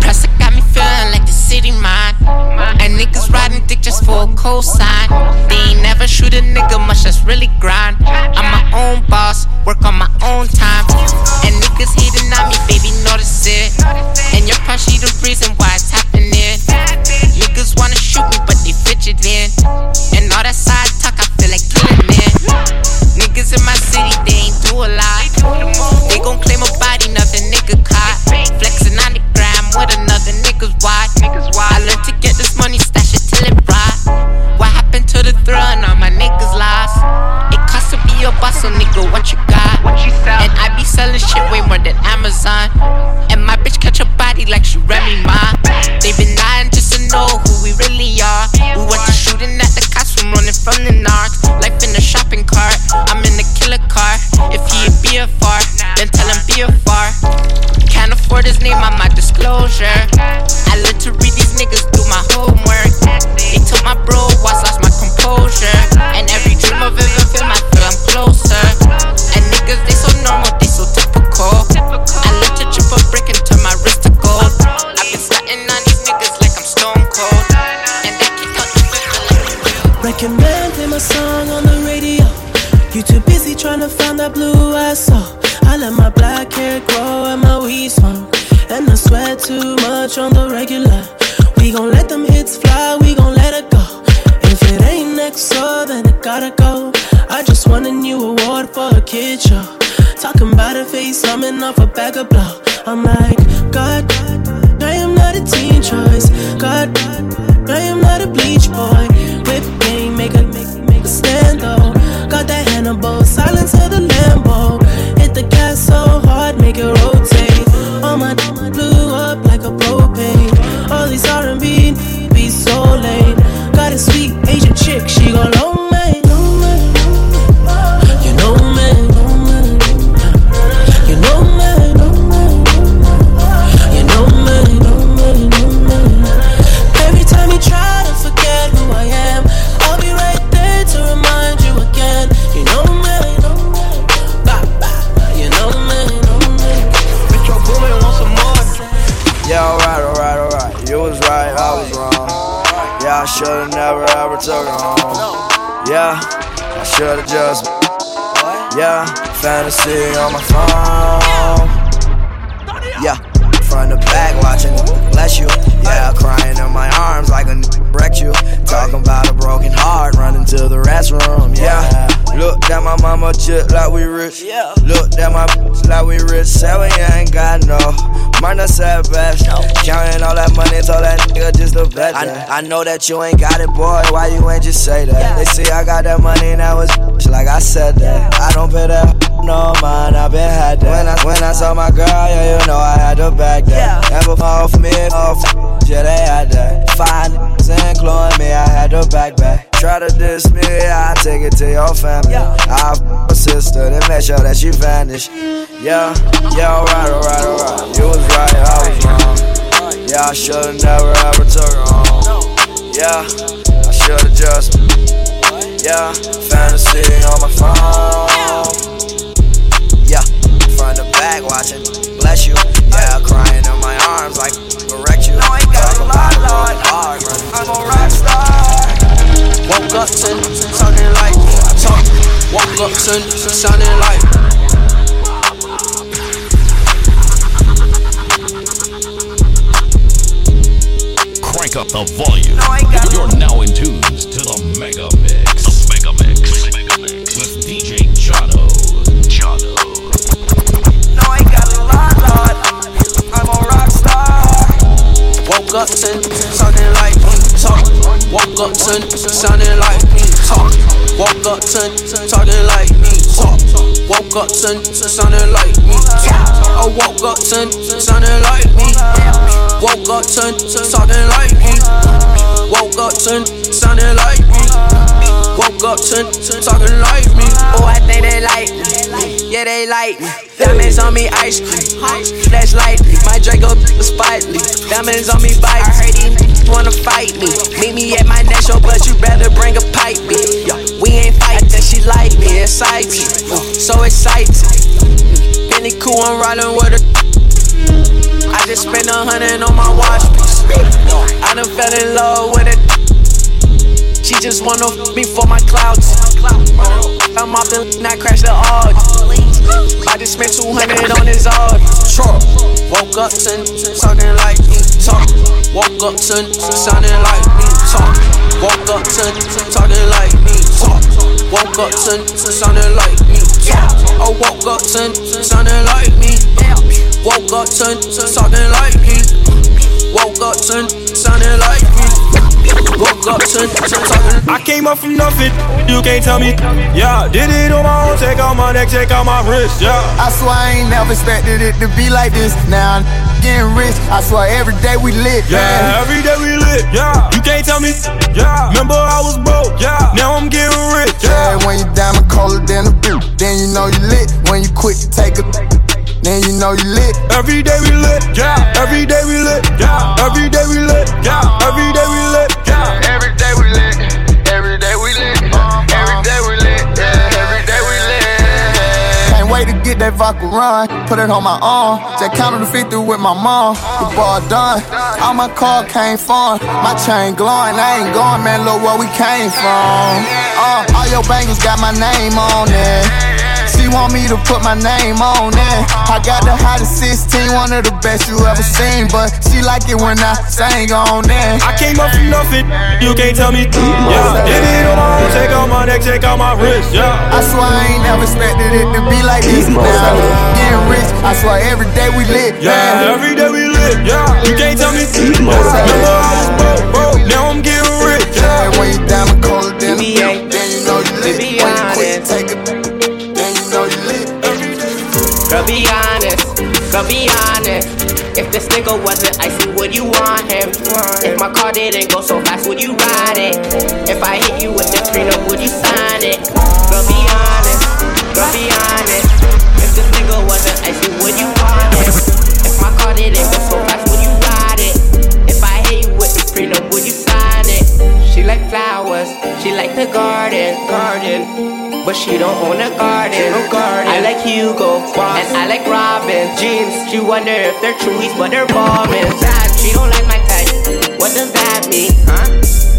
Press it got me feeling like the city mine. And niggas riding dick just for a cold sign. They ain't never shoot a nigga much, that's really grind. I'm my own boss, work on my own time. I, know that you ain't got it, boy. Why you ain't just say that? They say I got that money, now it's bitch, like I said that. I don't pay that no mind, I been had that. When I, when I saw my girl, yeah, you know I had to back that. Never off me, off, yeah, they had that. Niggas including me, I had to back back. Try to diss me, I take it to your family. I f a sister, then make sure that she vanish. Yeah, yeah, alright, alright, alright. You was right, I was wrong. Yeah, I should've never ever took her home. Yeah, I should've just. Yeah, fantasy on my phone. Yeah, from the back watching. Bless you. Yeah, crying in my arms like correct you. No, I got a lot, Lord. Hard, I'm a rock star. Woke up to sounding like talk. Woke up to sounding like. Crank up the volume. You're now in tunes to the Mega Mix. The Mega Mix. Mega Mix. With DJ Jono. Jono. No, I got a lot, Lord. I'm a rock star. Woke up to sounding like talk. Woke up to sounding like talk. Woke up to talking like me. Woke up to sounding like me. I woke up to sounding like me. Woke up to talking like me. Woke up to sounding like me. Woke up to talking like me. Oh, I think they like me. Yeah, they like me. Diamonds on me, ice cream. Flashlight, my Draco was spotly. Diamonds on me, bike. I heard these wanna fight me. Meet me at my next show, but you better bring a pipe, me. Yeah, we ain't fighting. She like me, exciting. Uh, so excited. Penny cool, I'm riding with her. I just spent a hundred on my watch piece. I done fell in love with it. She just wanna f me for my clouds. I'm off the and I crashed the Audi. I just spent 200 on his Audi. Woke up to talking like me talk. Woke up to sounding like me talk. Woke up to talking like me talk. Woke up to sounding like me talk. I woke up to sounding like me. Oh, woke up to talking like me. Woke up to. Woke up to talking. I came up from nothing, you can't tell me. Yeah, did it on my own, take out my neck, take out my wrist. Yeah. I swear I ain't never expected it to be like this. Now I'm getting rich. I swear every day we lit. Yeah, man. every day we lit. Yeah, you can't tell me. Yeah, remember I was broke. Yeah, now I'm getting rich. Yeah, when you diamond colder than a boot, then you know you lit. When you quit, you take a. Then you know you lit. Every day we lit. Yeah, every day we lit. Yeah, every day we lit. Yeah, every day we lit. Yeah, every day we lit. Every day we lit. Every day we lit. Yeah, every day we lit. Can't wait to get that vodka run. Put it on my arm. Just counted the 50 with my mom. The ball done. All my car came from. My chain glowing. I ain't going, man. Look where we came from. Uh, all your bangles got my name on it. She want me to put my name on it. I got the hottest 16, one of the best you ever seen. But she like it when I sing on it. I came up from nothing, you can't tell me. Yeah, did it on my own, take out my neck, take out my wrist. Yeah, I swear I ain't never expected it to be like this. Now I'm getting rich. I swear every day we lit. yeah, man. every day we lit. Yeah, you can't tell me. Yeah, remember I was broke, broke, now I'm getting rich. Yeah, when you diamond colder than a Be boot, a- then you know you lit. When you quit, take a. be honest. If this nigga wasn't icy, would you want him? If my car didn't go so fast, would you ride it? If I hit you with the prenup, would you sign it? Girl, be honest, girl, be honest. If this nigga wasn't icy, would you want him? If my car didn't go so fast, would you ride it? If I hit you with the prenup, would you sign it? She like flowers, she like the garden, garden. But she don't own a garden. No garden. I like Hugo Boss and I like Robin jeans. She wonder if they're truies, but they're bombing. Bad. She don't like my type. What does that mean? Huh?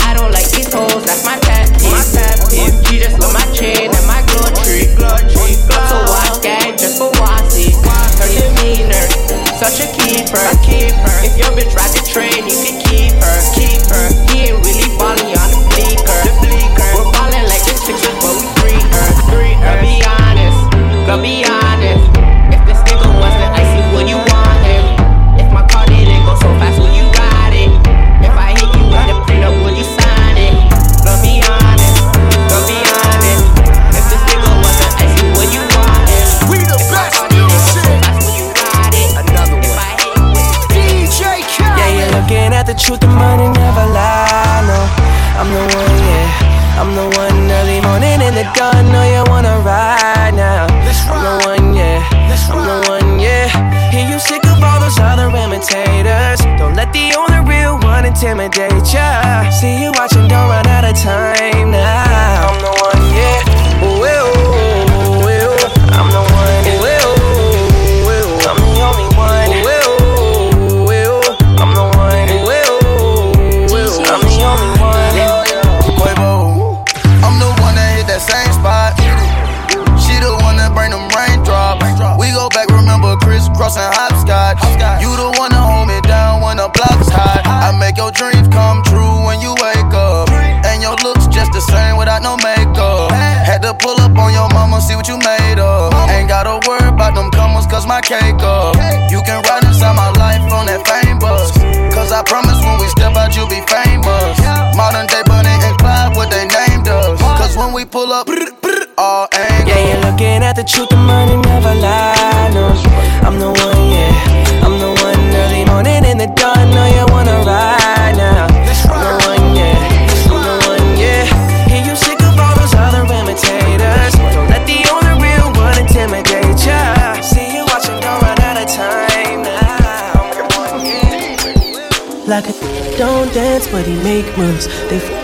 I don't like these hoes. That's my pet peeve. My pet peeve. She just love my chain and my glow tree. So watch gang just for Wasi. Her demeanor, such a keeper. crossing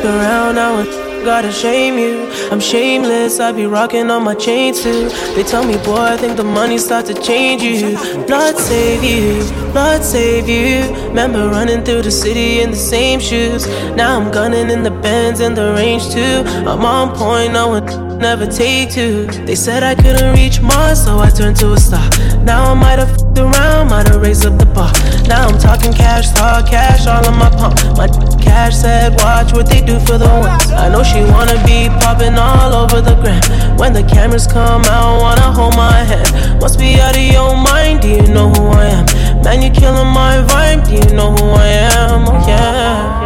around now and gotta shame you. I'm shameless, I be rocking on my chain too. They tell me, boy, I think the money start to change you. Blood save you, blood save you. Remember running through the city in the same shoes. Now I'm gunning in the Benz and the range too. I'm on point, no one never take two. They said I couldn't reach Mars, so I turned to a star. Now I might have f***ed around, might have raised up the bar. Now I'm talking cash, talk cash, all in my pump. My cash said, watch what they do for the ones. I know she wanna be popping all over the gram. When the cameras come out, wanna hold my hand. Must be out of your mind, do you know who I am? Man, you're killing my vibe, do you know who I am? Oh yeah.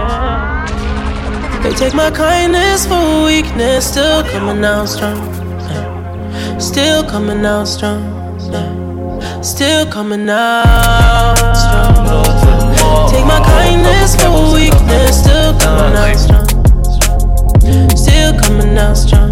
They take my kindness for weakness, still coming out strong. Still coming out strong. Still coming out strong. Take my kindness for weakness, still coming out strong. Still coming out strong.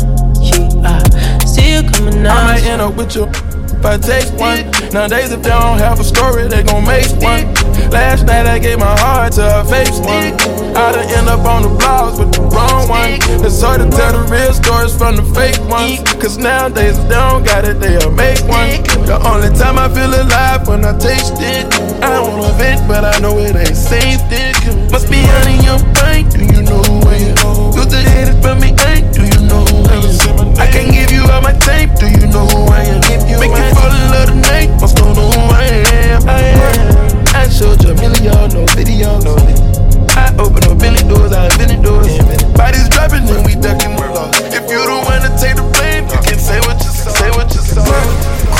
Still coming out I might end up with you if I take one. Nowadays, if they don't have a story, they gon' make one. Last night, I gave my heart to a fake one. I done end up on the blogs with the wrong one. It's hard to tell the real stories from the fake ones. Cause nowadays, if they don't got it, they'll make one. The only time I feel alive when I taste it. I don't wanna vent, but I know it ain't safe. It must be out in your brain. Do you know who I am? You the haters from me, ain't? Do you know I am? I can't give you all my tape. Do you know who I am? Make you fall in love tonight. Must know who I am. I am. I showed you a million, no video, no. I open up Billy doors, I invented doors. Bodies dropping, and we ducking the law. If you don't wanna take the blame, you can say what you say, what you say.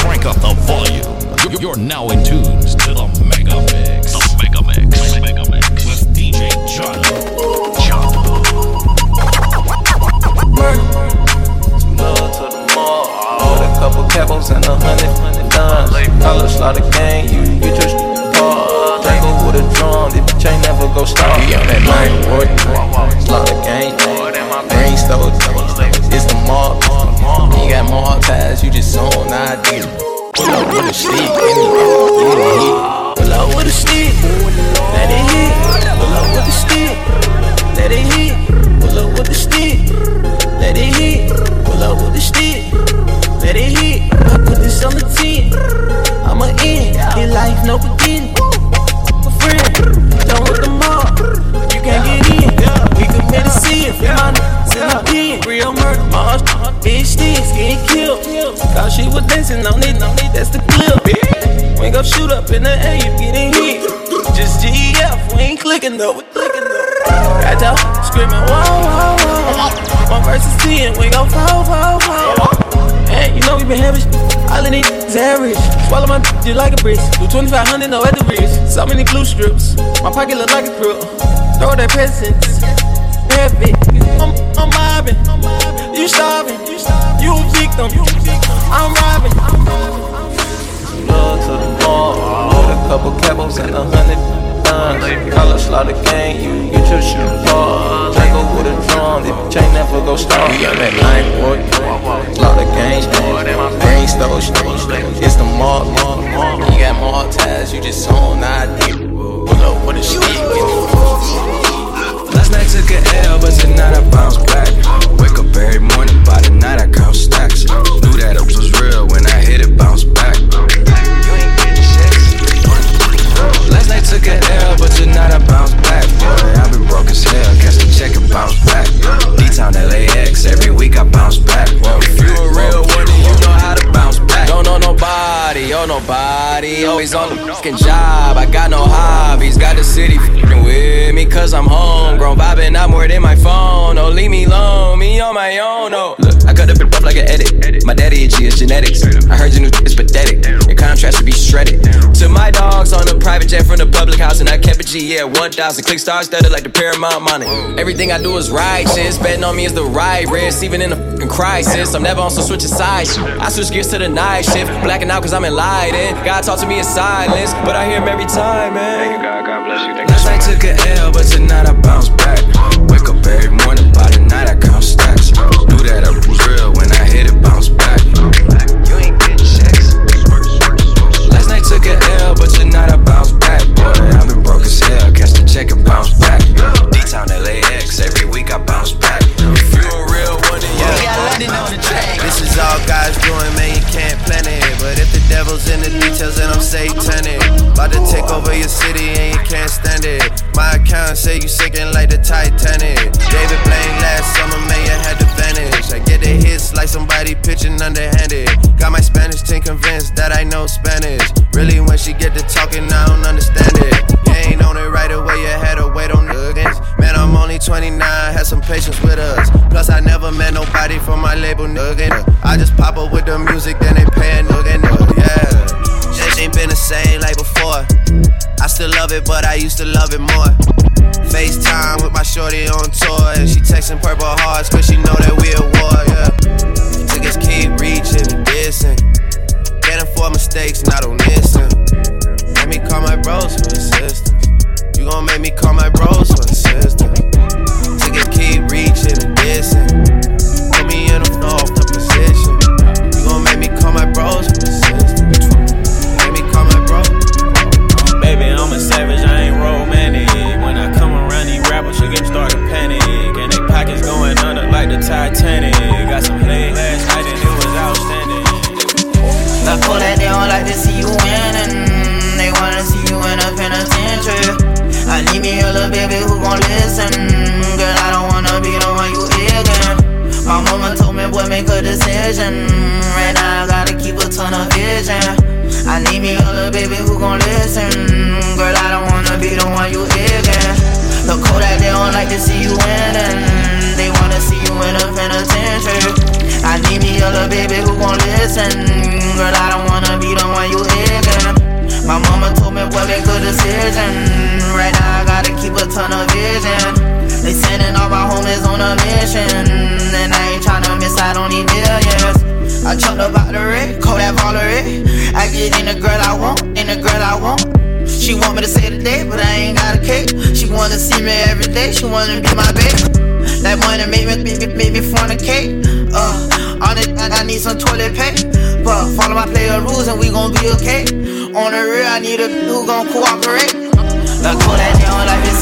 Crank up the volume. You're- You're now in tunes to the Mega Mix. The Mega Mix. Mega Mix. With DJ Jono. Jono. Love to the mall. With a couple capos and a hundred dimes. Dollar slaughter gang, you you just Draco with a drum, the bitch ain't never go stop. Be on that night, boy. Slaughter gang, gang stole. It's the mob. You got more ties, you just on idea. Pull up with a stick, and you get a hit. Pull up with a stick, let it hit. Pull up with the stick, let it hit. Pull up with the stick, let it hit. Pull up with the stick, let it hit. I put this on the 10. I'm a in, your life no up in the air, you getting hit. Just GF, we ain't clicking though, we clicking though. Got y'all screaming, whoa, whoa, whoa. One versus ten, we gon' fall, fall, fall. Hey, you know we been having all of these is average. Swallow my just like a brick. Do 2500, no the wrist. So many glue strips. My pocket look like a crook. Throw that presents. Heavy. I'm, I'm mobbing. You starving. You a victim. I'm robbing. Love With a couple capos and a hundred dimes. Color slaughter gang, you get your shoe ball. Django with a drum, the bitch ain't never go stop. You on that line, boy. Slaughter gang, gang stole, It's the mob, mob, mob. You got more ties, you just on idea. Pull up with a stick. Last night took a L, but tonight I bounce back. Wake up every morning, by the night I count stacks. Knew that it was real when I hit it, bounce back. they took an L, but you're not a bounce back, boy. I've been broke as hell, catch the check and bounce back. D-Town LAX, every week I bounce back. Well, if you a real one, then you know how to bounce back. Don't know nobody, oh nobody. Always on the fucking job, I got no hobbies. Got the city fucking with me, cause I'm homegrown. Vibing out more than my phone, oh leave me alone, me on my own, oh. Look. I cut up and up like an edit. My daddy and G is genetics. I heard your new is pathetic. Your contrast should be shredded. To my dogs on a private jet from the public house, and I kept a G, yeah, 1,000. Click stars that like the Paramount money. Everything I do is righteous. Betting on me is the right risk, even in a fucking crisis. I'm never on some switching sides. I switch gears to the night shift. Blacking out cause I'm enlightened. God talk to me in silence, but I hear him every time, man. Thank you, God. God bless you. Thank Last night took a L, but tonight I bounce back. and purple hearts, cause she know that day, but I ain't got a cake. She wanna see me every day, she wanna be my baby. That wanna make me, make me, make me fornicate. Uh, on it, I need some toilet paper. But follow my player rules and we gon' be okay. On the rear, I need a who gon' cooperate. Like, cool that they like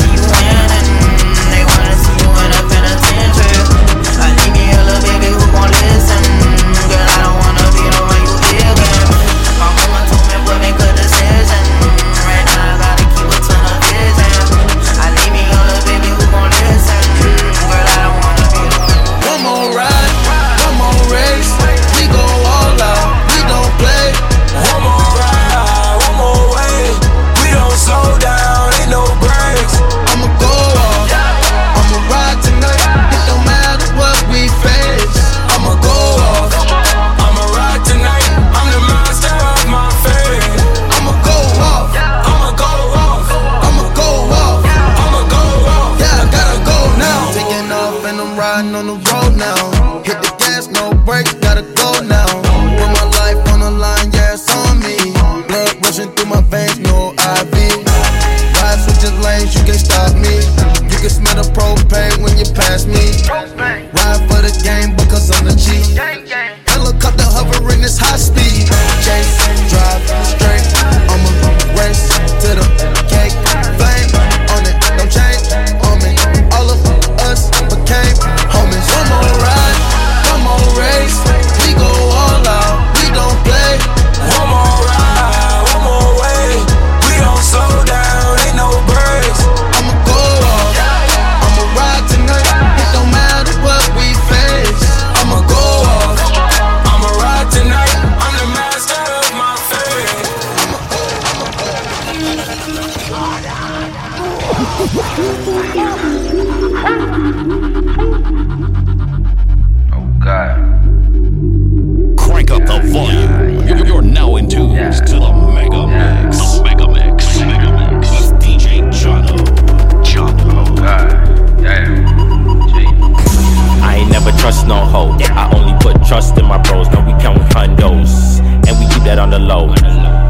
that on the low.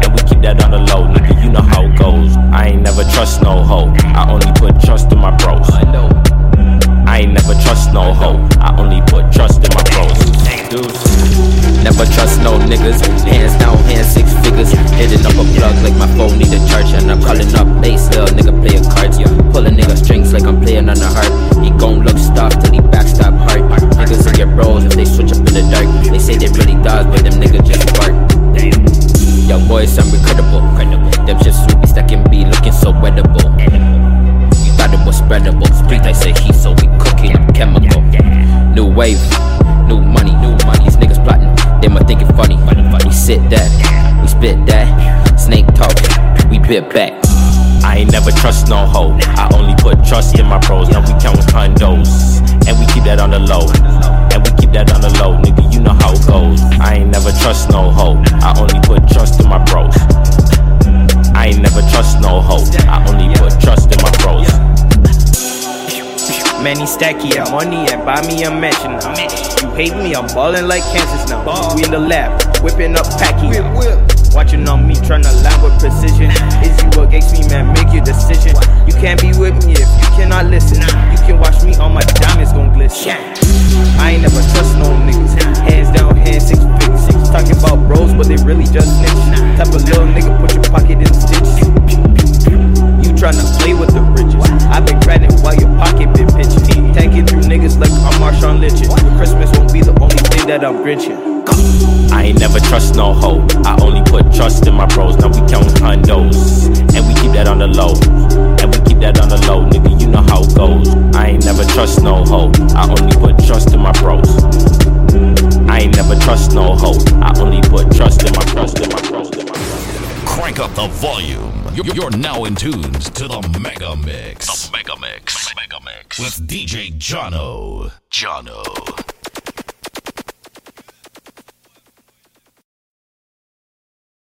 And we keep that on the low, nigga, you know how it goes. I ain't never trust no hoe. I only put trust in my bros. I ain't never trust no hoe. I only put trust in my bros. Never trust no niggas. Hands down, hands six figures. Hitting up a plug like my phone need a charge. And I'm calling up bass, little nigga playing cards. Yeah. Pulling nigga strings like I'm playing on the harp. He gon' look stuff till he backstab hard. Niggas in your bros if they in the dark. They say they really does, but them niggas just bark. Young boys, I'm incredible. Them just shit sweepy stacking be looking so wettable. You thought it was spreadable. Street, I say he, so we cooking up chemical. New wave, new money, new money. These niggas plotting, they might think it funny. We sit that, we spit that. Snake talk, we bit back. I ain't never trust no hoe. I only put trust in my pros. Now we counting condos. And we keep that on the low. And we keep that on the low. Nigga, you know how it goes. I ain't never trust no hoe. I only put trust in my bros. I ain't never trust no hoe. I only put trust in my bros. Manny stacky up money and buy me a mansion now. You hate me, I'm ballin' like Kansas now. We in the lab, whipping up packy. Watching on me, tryna line with precision. Is you against me, man? Make your decision. You can't be with me if you cannot listen. You can watch me, on my diamonds gon' glisten. I ain't never trust no niggas. Hands down, hands six figures. Talking about bros, but they really just snitches. Type of little nigga, put your pocket in stitches. You tryna play with the riches. I've been grinding while your pocket been pitching. Tanking through niggas like I'm Marshawn Lynch. Christmas won't be the only thing that I'm grinching. I ain't never trust no hoe. I only put trust in my bros. Now we counting condos. And we keep that on the low. And we keep that on the low. Nigga, you know how it goes. I ain't never trust no hoe. I only put trust in my bros. I ain't never trust no hoe. I only put trust in my trust in my bros. Crank up the volume. You're you're now in tunes to the Mega Mix. The Mega Mix. Mega Mix. With DJ Jono. Jono.